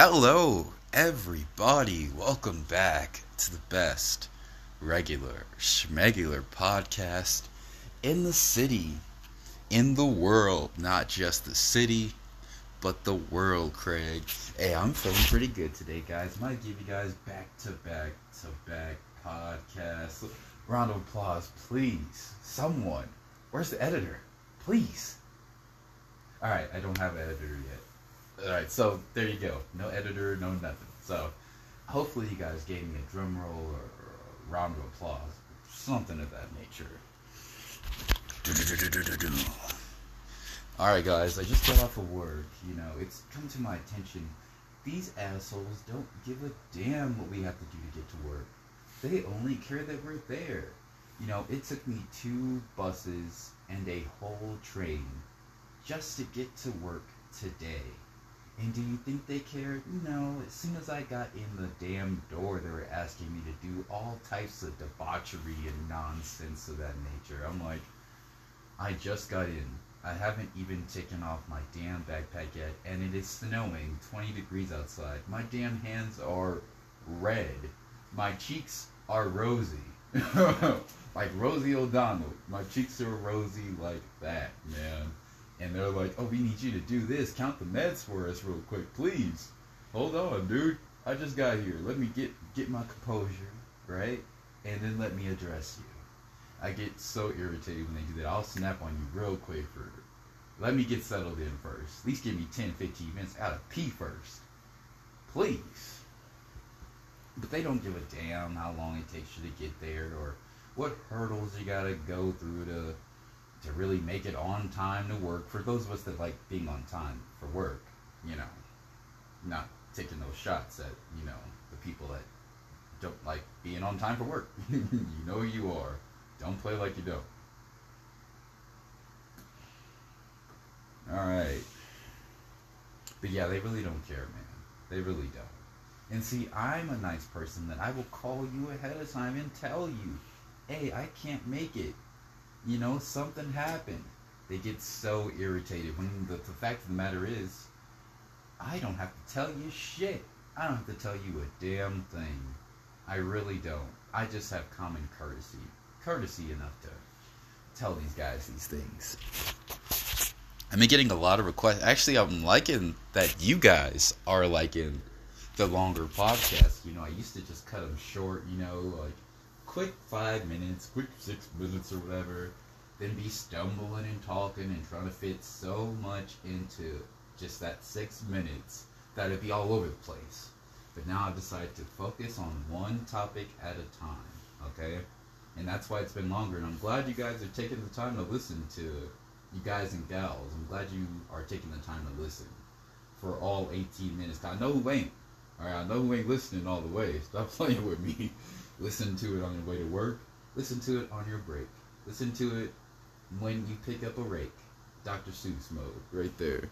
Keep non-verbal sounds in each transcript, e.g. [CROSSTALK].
Hello, everybody. Welcome back to the best regular schmegular podcast in the city, in the world. Not just the city, but the world, Craig. Hey, I'm feeling pretty good today, guys. To give you guys back to back to back podcasts. Round of applause, please. Someone. Where's the editor? Please. All right, I don't have an editor yet. All right, so there you go. No editor, no nothing. So hopefully you guys gave me a drum roll or, a round of applause, something of that nature. All right, guys, I just got off of work. You know, it's come to my attention. These assholes don't give a damn what we have to do to get to work. They only care that we're there. You know, it took me two buses and a whole train just to get to work today. And do you think they cared? No. As soon as I got in the damn door, they were asking me to do all types of debauchery and nonsense of that nature. I'm like, I just got in. I haven't even taken off my damn backpack yet, and it is snowing, 20 degrees outside. My damn hands are red. My cheeks are rosy. [LAUGHS] like Rosie O'Donnell. My cheeks are rosy like that, man. And they're like, oh, we need you to do this. Count the meds for us real quick, please. Hold on, dude. I just got here. Let me get get my composure, right? And then let me address you. I get so irritated when they do that. I'll snap on you real quick for let me get settled in first. At least give me 10, 15 minutes out of pee first. Please. But they don't give a damn how long it takes you to get there or what hurdles you gotta go through to to really make it on time to work. For those of us that like being on time for work, you know, not taking those shots at, you know, the people that don't like being on time for work. [LAUGHS] you know you are. Don't play like you don't. Alright. But yeah, they really don't care, man. They really don't. And see, I'm a nice person that I will call you ahead of time and tell you, hey, I can't make it. You know, something happened. They get so irritated when the, the fact of the matter is, I don't have to tell you shit. I don't have to tell you a damn thing. I really don't. I just have common courtesy. Courtesy enough to tell these guys these things. I've been getting a lot of requests. Actually, I'm liking that you guys are liking the longer podcasts. You know, I used to just cut them short, you know, like quick five minutes, quick six minutes or whatever. Then be stumbling and talking and trying to fit so much into just that six minutes that it'd be all over the place. But now I've decided to focus on one topic at a time, okay? And that's why it's been longer. And I'm glad you guys are taking the time to listen to you guys and gals. I'm glad you are taking the time to listen for all 18 minutes. I know who ain't. All right, I know who ain't listening all the way. Stop [LAUGHS] playing with me. Listen to it on your way to work. Listen to it on your break. Listen to it when you pick up a rake. Dr. Seuss mode, right there.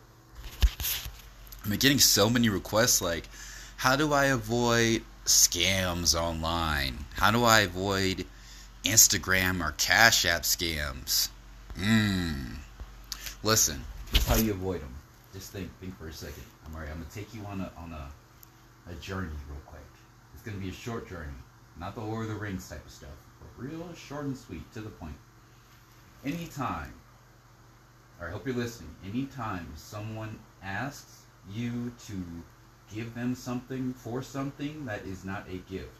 Been getting so many requests like, how do I avoid scams online? How do I avoid Instagram or Cash App scams? Mmm. Listen, is how you avoid them. Just think, think for a second. I'm alright. I'm gonna take you on a on a a journey real quick. It's gonna be a short journey, not the Lord of the Rings type of stuff, but real short and sweet, to the point. Anytime, or I hope you're listening. Anytime someone asks you to give them something for something that is not a gift,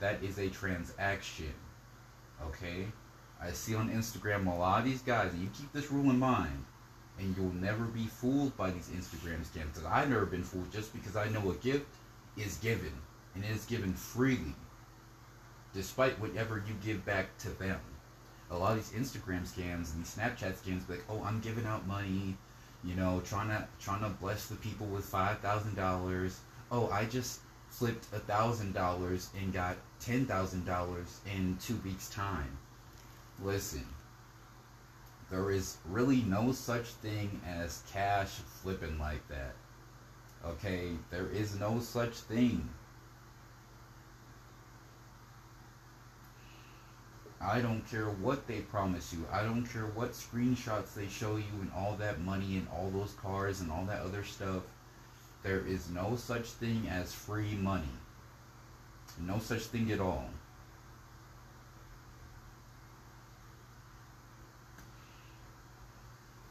that is a transaction. Okay? I see on Instagram a lot of these guys, and you keep this rule in mind, and you'll never be fooled by these Instagram scams. Because I've never been fooled just because I know a gift is given, and it is given freely, despite whatever you give back to them. A lot of these Instagram scams and these Snapchat scams, like, oh, I'm giving out money, you know, trying to trying to bless the people with five thousand dollars. Oh, I just flipped a thousand dollars and got ten thousand dollars in two weeks' time listen, there is really no such thing as cash flipping like that. Okay, there is no such thing. I don't care what they promise you. I don't care what screenshots they show you and all that money and all those cars and all that other stuff. There is no such thing as free money. No such thing at all.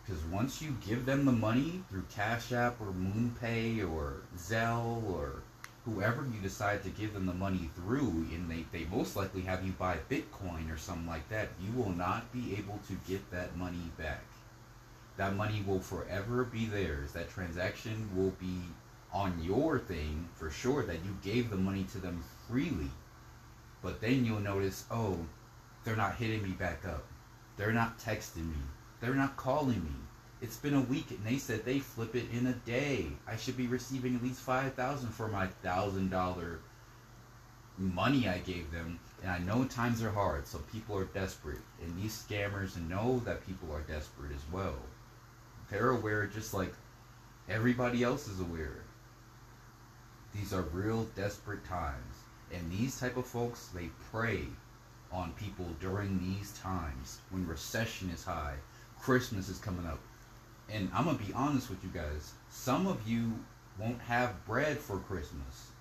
Because once you give them the money through Cash App or MoonPay or Zelle or whoever you decide to give them the money through, and they, they most likely have you buy Bitcoin or something like that, you will not be able to get that money back. That money will forever be theirs. That transaction will be on your thing for sure that you gave the money to them freely. But then you'll notice, oh, they're not hitting me back up. They're not texting me. They're not calling me. It's been a week and they said they flip it in a day. I should be receiving at least five thousand for my thousand dollar money I gave them. And I know times are hard, so people are desperate. And these scammers know that people are desperate as well. They're aware just like everybody else is aware. These are real desperate times. And these type of folks, they prey on people during these times when recession is high, Christmas is coming up. And I'm to be honest with you guys. Some of you won't have bread for Christmas.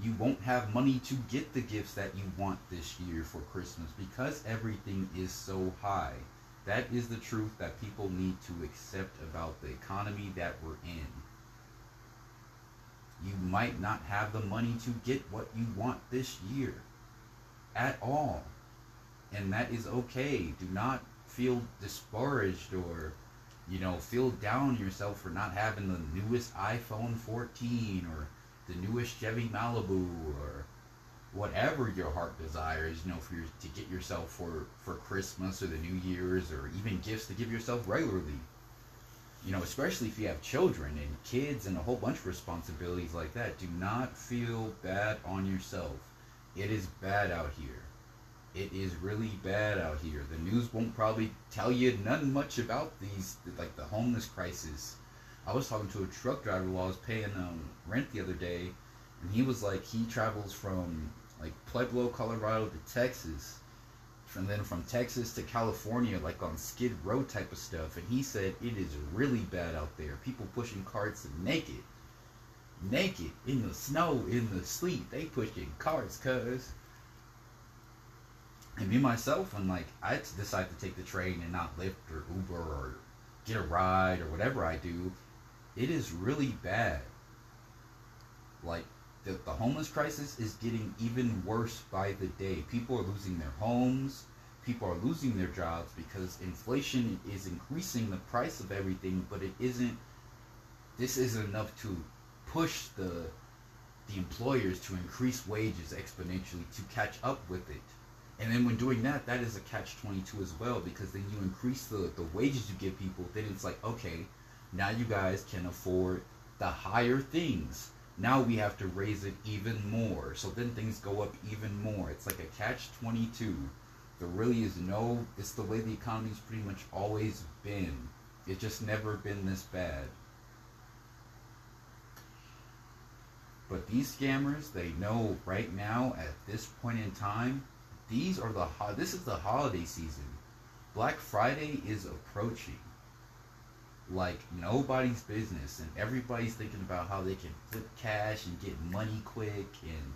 You won't have money to get the gifts that you want this year for Christmas because everything is so high. That is the truth that people need to accept about the economy that we're in. You might not have the money to get what you want this year at all. And that is okay. Do not feel discouraged or you know feel down yourself for not having the newest iPhone 14 or the newest Chevy Malibu or whatever your heart desires you know for your, to get yourself for for Christmas or the New Year's or even gifts to give yourself regularly. You know especially if you have children and kids and a whole bunch of responsibilities like that do not feel bad on yourself. It is bad out here it is really bad out here. The news won't probably tell you nothing much about these, like the homeless crisis. I was talking to a truck driver while I was paying um, rent the other day, and he was like, he travels from like Pueblo, Colorado to Texas, and then from Texas to California, like on Skid Row type of stuff. And he said it is really bad out there. People pushing carts naked, naked in the snow, in the sleet. They pushing carts, cuz and me myself, when like I decide to take the train and not Lyft or Uber or get a ride or whatever I do, it is really bad. Like the, the homeless crisis is getting even worse by the day. People are losing their homes. People are losing their jobs because inflation is increasing the price of everything, but it isn't. This isn't enough to push the the employers to increase wages exponentially to catch up with it. And then when doing that, that is a catch 22 as well because then you increase the, the wages you give people. Then it's like, okay, now you guys can afford the higher things. Now we have to raise it even more. So then things go up even more. It's like a catch 22. There really is no, it's the way the economy's pretty much always been. It's just never been this bad. But these scammers, they know right now at this point in time, these are the ho- this is the holiday season. Black Friday is approaching. Like nobody's business, and everybody's thinking about how they can flip cash and get money quick and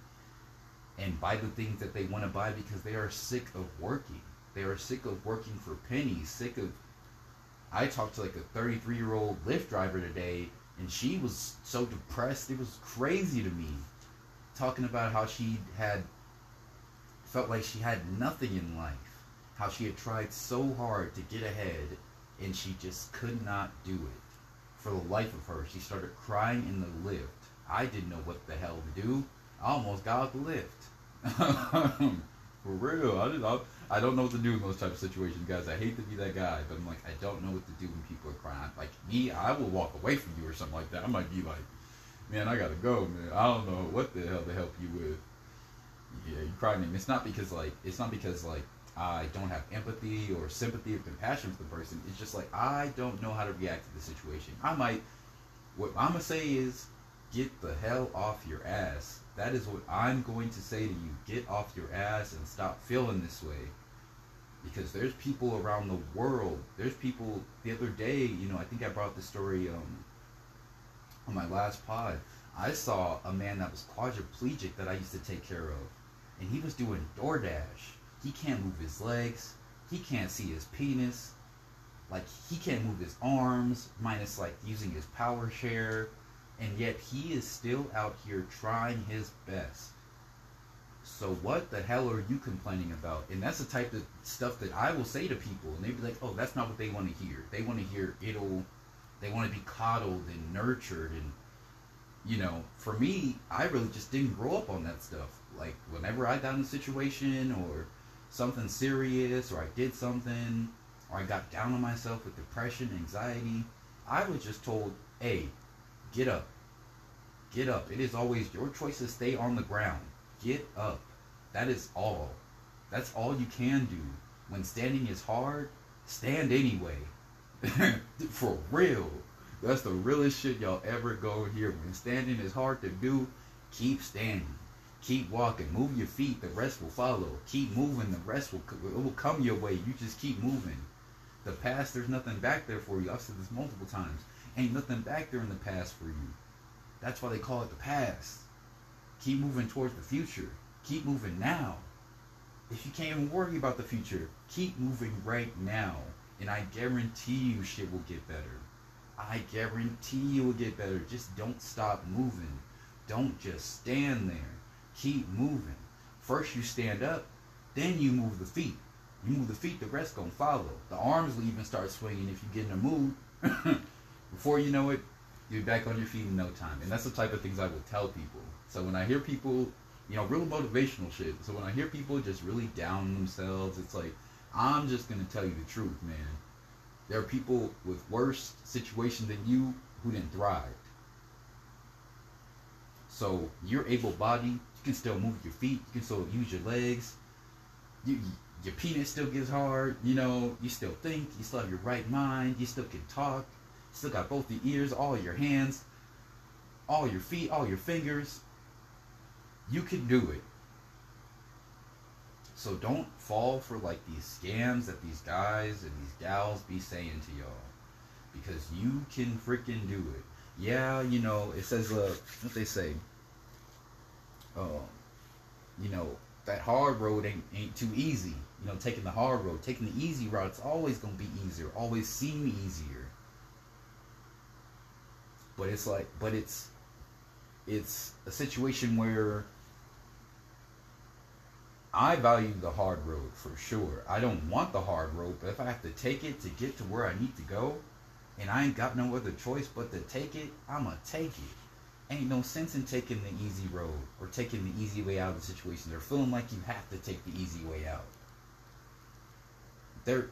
and buy the things that they want to buy because they are sick of working. They are sick of working for pennies. Sick of. I talked to like a 33 year old Lyft driver today, and she was so depressed. It was crazy to me. Talking about how she had felt like she had nothing in life. How she had tried so hard to get ahead and she just could not do it. For the life of her, she started crying in the Lyft. I didn't know what the hell to do. I almost got out the Lyft. [LAUGHS] For real, I, did, I, I don't know what to do in those type of situations, guys. I hate to be that guy, but I'm like, I don't know what to do when people are crying. Like me, I will walk away from you or something like that. I might be like, man, I gotta go, man. I don't know what the hell to help you with yeah, you cry me. It's not because like it's not because like I don't have empathy or sympathy or compassion for the person. It's just like I don't know how to react to the situation. I might. What I'm gonna say is, get the hell off your ass. That is what I'm going to say to you. Get off your ass and stop feeling this way. Because there's people around the world. There's people. The other day, you know, I think I brought the story. Um, on my last pod, I saw a man that was quadriplegic that I used to take care of, and he was doing DoorDash. He can't move his legs. He can't see his penis. Like he can't move his arms, minus like using his power share, and yet he is still out here trying his best. So what the hell are you complaining about? And that's the type of stuff that I will say to people, and they'd be like, "Oh, that's not what they want to hear. They want to hear it'll. They want to be coddled and nurtured, and you know, for me, I really just didn't grow up on that stuff. Like whenever I got in a situation or something serious, or I did something, or I got down on myself with depression, anxiety, I was just told, "Hey, get up, get up. It is always your choice to stay on the ground." Get up. That is all. That's all you can do. When standing is hard, stand anyway. [LAUGHS] For real. That's the realest shit y'all ever go hear. When standing is hard to do, keep standing. Keep walking. Move your feet. The rest will follow. Keep moving. The rest will it will come your way. You just keep moving. The past, there's nothing back there for you. I've said this multiple times. Ain't nothing back there in the past for you. That's why they call it the past. Keep moving towards the future. Keep moving now. If you can't even worry about the future, keep moving right now. And I guarantee you shit will get better. I guarantee you will get better. Just don't stop moving. Don't just stand there. Keep moving. First you stand up, then you move the feet. You move the feet, the rest gonna follow. The arms will even start swinging if you get in a mood. [LAUGHS] Before you know it, you're back on your feet in no time. And that's the type of things I would tell people. So when I hear people, you know, real motivational shit. So when I hear people just really down themselves, it's like, I'm just gonna tell you the truth, man. There are people with worse situations than you who didn't thrive. So you're able-bodied. You can still move your feet. You can still use your legs. You, your penis still gets hard. You know, you still think. You still have your right mind. You still can talk. You still got both the ears, all your hands, all your feet, all your fingers. You can do it. So don't fall for like these scams that these guys and these gals be saying to y'all. Because you can freaking do it. Yeah, you know, it says uh what they say. Um, you know, that hard road ain't ain't too easy. You know, taking the hard road, taking the easy route, it's always gonna be easier, always seem easier. But it's like but it's it's a situation where I value the hard road for sure. I don't want the hard road, but if I have to take it to get to where I need to go, and I ain't got no other choice but to take it, I'ma take it. Ain't no sense in taking the easy road or taking the easy way out of the situation or feeling like you have to take the easy way out. There,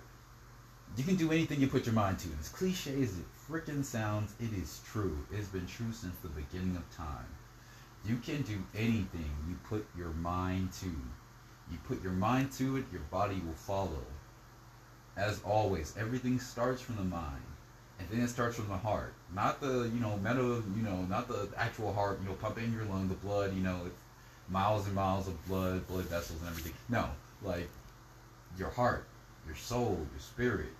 you can do anything you put your mind to. As cliche as it freaking sounds, it is true. It has been true since the beginning of time. You can do anything you put your mind to. You put your mind to it, your body will follow. As always, everything starts from the mind. And then it starts from the heart. Not the, you know, metal, you know, not the actual heart, you know, pumping your lung, the blood, you know, it's miles and miles of blood, blood vessels and everything. No, like your heart, your soul, your spirit.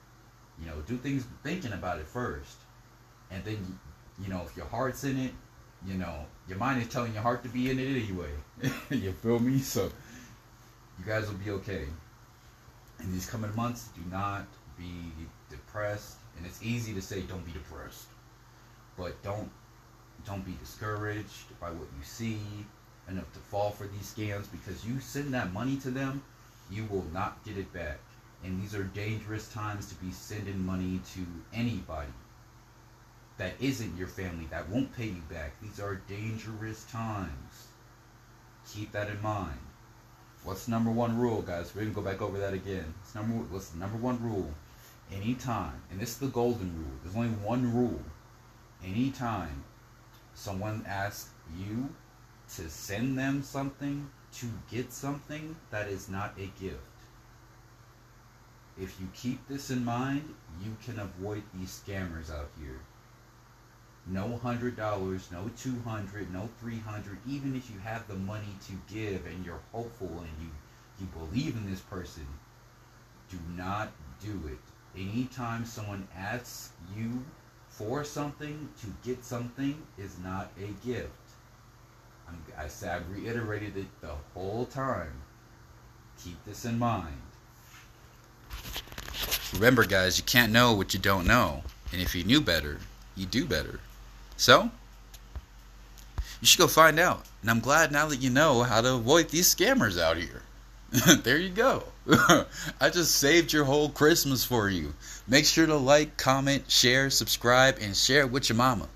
You know, do things thinking about it first. And then, you know, if your heart's in it, you know, your mind is telling your heart to be in it anyway. [LAUGHS] you feel me? So, you guys will be okay. In these coming months, do not be depressed. And it's easy to say don't be depressed. But don't don't be discouraged by what you see enough to fall for these scams because you send that money to them, you will not get it back. And these are dangerous times to be sending money to anybody that isn't your family, that won't pay you back. These are dangerous times. Keep that in mind. What's the number one rule, guys? We're gonna go back over that again. It's number what's the number one rule? Anytime, and this is the golden rule. There's only one rule. Anytime someone asks you to send them something to get something that is not a gift. If you keep this in mind, you can avoid these scammers out here. No hundred dollars, no two hundred, no three hundred. Even if you have the money to give and you're hopeful and you you believe in this person, do not do it. Anytime someone asks you for something to get something is not a gift. I'm, I said I've reiterated it the whole time. Keep this in mind. Remember, guys, you can't know what you don't know. And if you knew better, you do better. So, you should go find out. And I'm glad now that you know how to avoid these scammers out here. [LAUGHS] there you go. [LAUGHS] I just saved your whole Christmas for you. Make sure to like, comment, share, subscribe, and share it with your mama.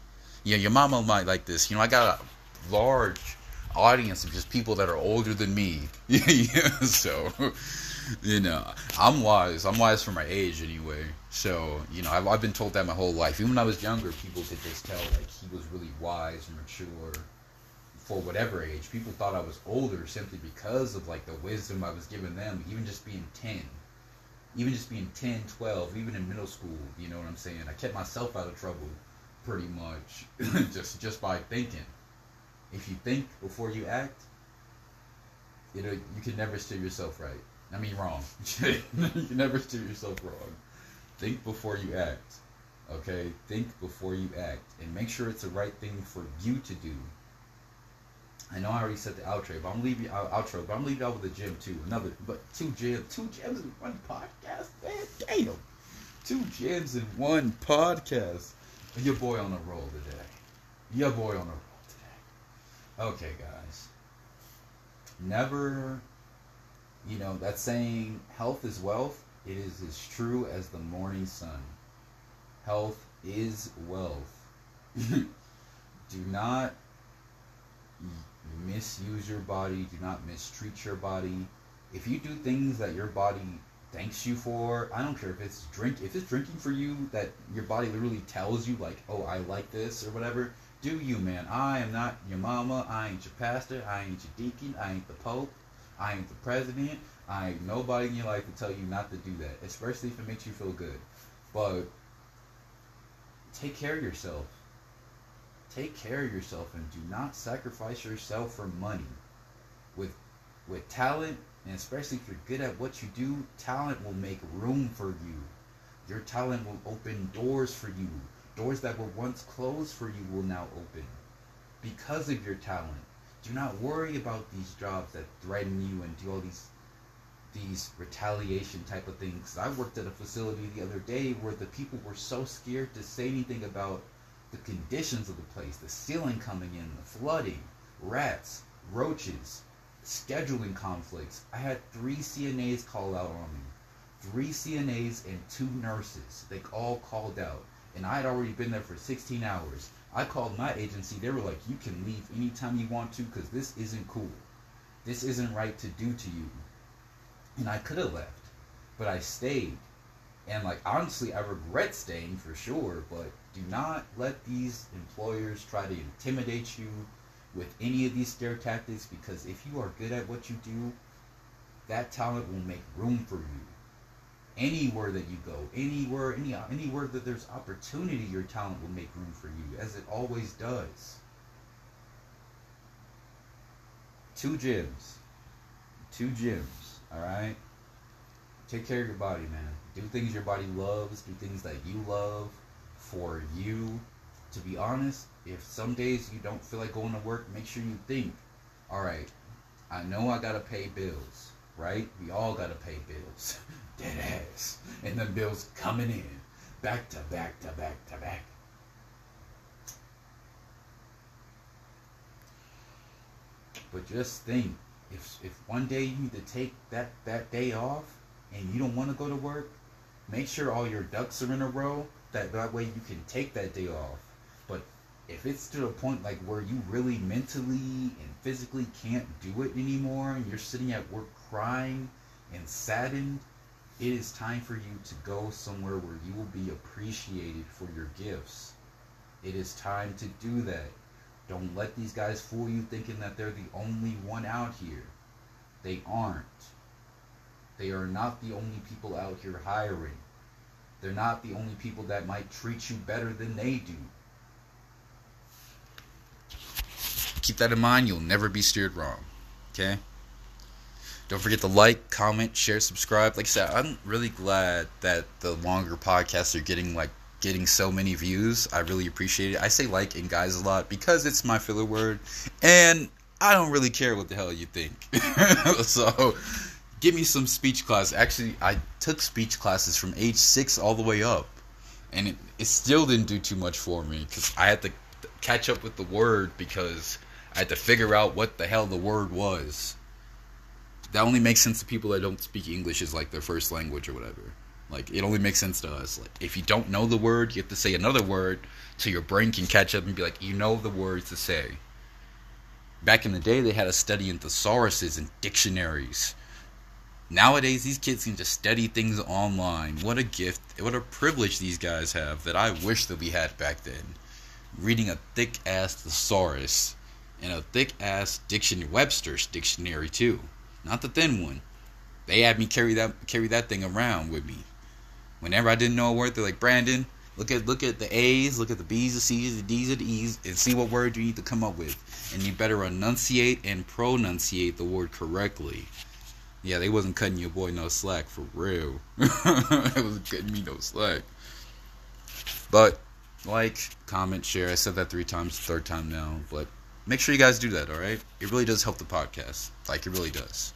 Yeah, your mama might like this. You know, I got a large audience of just people that are older than me. yeah, [LAUGHS] so you know, I'm wise. I'm wise for my age anyway. So you know, I've, I've been told that my whole life. Even when I was younger, people could just tell like he was really wise and mature for whatever age. People thought I was older simply because of like the wisdom I was giving them, even just being 10. Even just being 10, 12, even in middle school, you know what I'm saying? I kept myself out of trouble pretty much [LAUGHS] just just by thinking. If you think before you act, you know, you can never steer yourself right. I mean wrong. [LAUGHS] you can never steer yourself wrong. Think before you act. Okay? Think before you act. And make sure it's the right thing for you to do I know I already said the outro, but I'm leaving outro, but I'm leaving out with a gym too. Another, but two gyms, two gyms in one podcast. Man, damn, two gyms in one podcast. Your boy on a roll today. Your boy on a roll today. Okay, guys. Never, you know, that saying, health is wealth. It is as true as the morning sun. Health is wealth. [LAUGHS] Do not misuse your body. Do not mistreat your body. If you do things that your body thanks you for, I don't care if it's drink. If it's drinking for you, that your body literally tells you like, oh, I like this or whatever. Do you, man? I am not your mama. I ain't your pastor. I ain't your deacon. I ain't the pope. I ain't the president. I ain't nobody in your life to tell you not to do that, especially if it makes you feel good. But take care of yourself take care of yourself and do not sacrifice yourself for money. With with talent, and especially if you're good at what you do, talent will make room for you. Your talent will open doors for you. Doors that were once closed for you will now open because of your talent. Do not worry about these jobs that threaten you and do all these these retaliation type of things. I worked at a facility the other day where the people were so scared to say anything about the conditions of the place, the ceiling coming in, the flooding, rats, roaches, scheduling conflicts. I had three CNAs call out on me. Three CNAs and two nurses. They all called out. And I had already been there for 16 hours. I called my agency. They were like, you can leave anytime you want to because this isn't cool. This isn't right to do to you. And I could have left. But I stayed. And like honestly, I regret staying for sure, but do not let these employers try to intimidate you with any of these scare tactics because if you are good at what you do, that talent will make room for you. Anywhere that you go, anywhere, any anywhere that there's opportunity, your talent will make room for you, as it always does. Two gyms. Two gyms. Alright? Take care of your body, man. Do things your body loves, do things that you love for you. To be honest, if some days you don't feel like going to work, make sure you think, all right, I know I gotta pay bills, right? We all gotta pay bills. [LAUGHS] Dead ass. And the bills coming in. Back to back to back to back. But just think, if if one day you need to take that, that day off and you don't want to go to work, make sure all your ducks are in a row that that way you can take that day off. But if it's to a point like where you really mentally and physically can't do it anymore and you're sitting at work crying and saddened, it is time for you to go somewhere where you will be appreciated for your gifts. It is time to do that. Don't let these guys fool you thinking that they're the only one out here. They aren't. They are not the only people out here hiring. They're not the only people that might treat you better than they do. Keep that in mind. You'll never be steered wrong. Okay? Don't forget to like, comment, share, subscribe. Like I said, I'm really glad that the longer podcasts are getting like getting so many views. I really appreciate it. I say like and guys a lot because it's my filler word, and I don't really care what the hell you think. [LAUGHS] so give me some speech class. Actually, I took speech classes from age six all the way up, and it, it still didn't do too much for me because I had to catch up with the word because I had to figure out what the hell the word was. That only makes sense to people that don't speak English as like their first language or whatever. Like it only makes sense to us. Like if you don't know the word, you have to say another word so your brain can catch up and be like, you know the words to say. Back in the day, they had to study in thesauruses and dictionaries. Nowadays, these kids can just study things online. What a gift, what a privilege these guys have that I wish that we had back then. Reading a thick ass thesaurus and a thick ass dictionary, Webster's dictionary too, not the thin one. They had me carry that carry that thing around with me. Whenever I didn't know a word, they're like, Brandon, look at look at the A's, look at the B's, the C's, the D's, the E's, and see what word you need to come up with. And you better enunciate and pronunciate the word correctly. Yeah, they wasn't cutting your boy no slack for real. [LAUGHS] it wasn't cutting me no slack. But like, comment, share. I said that three times, third time now. But make sure you guys do that, alright? It really does help the podcast. Like it really does.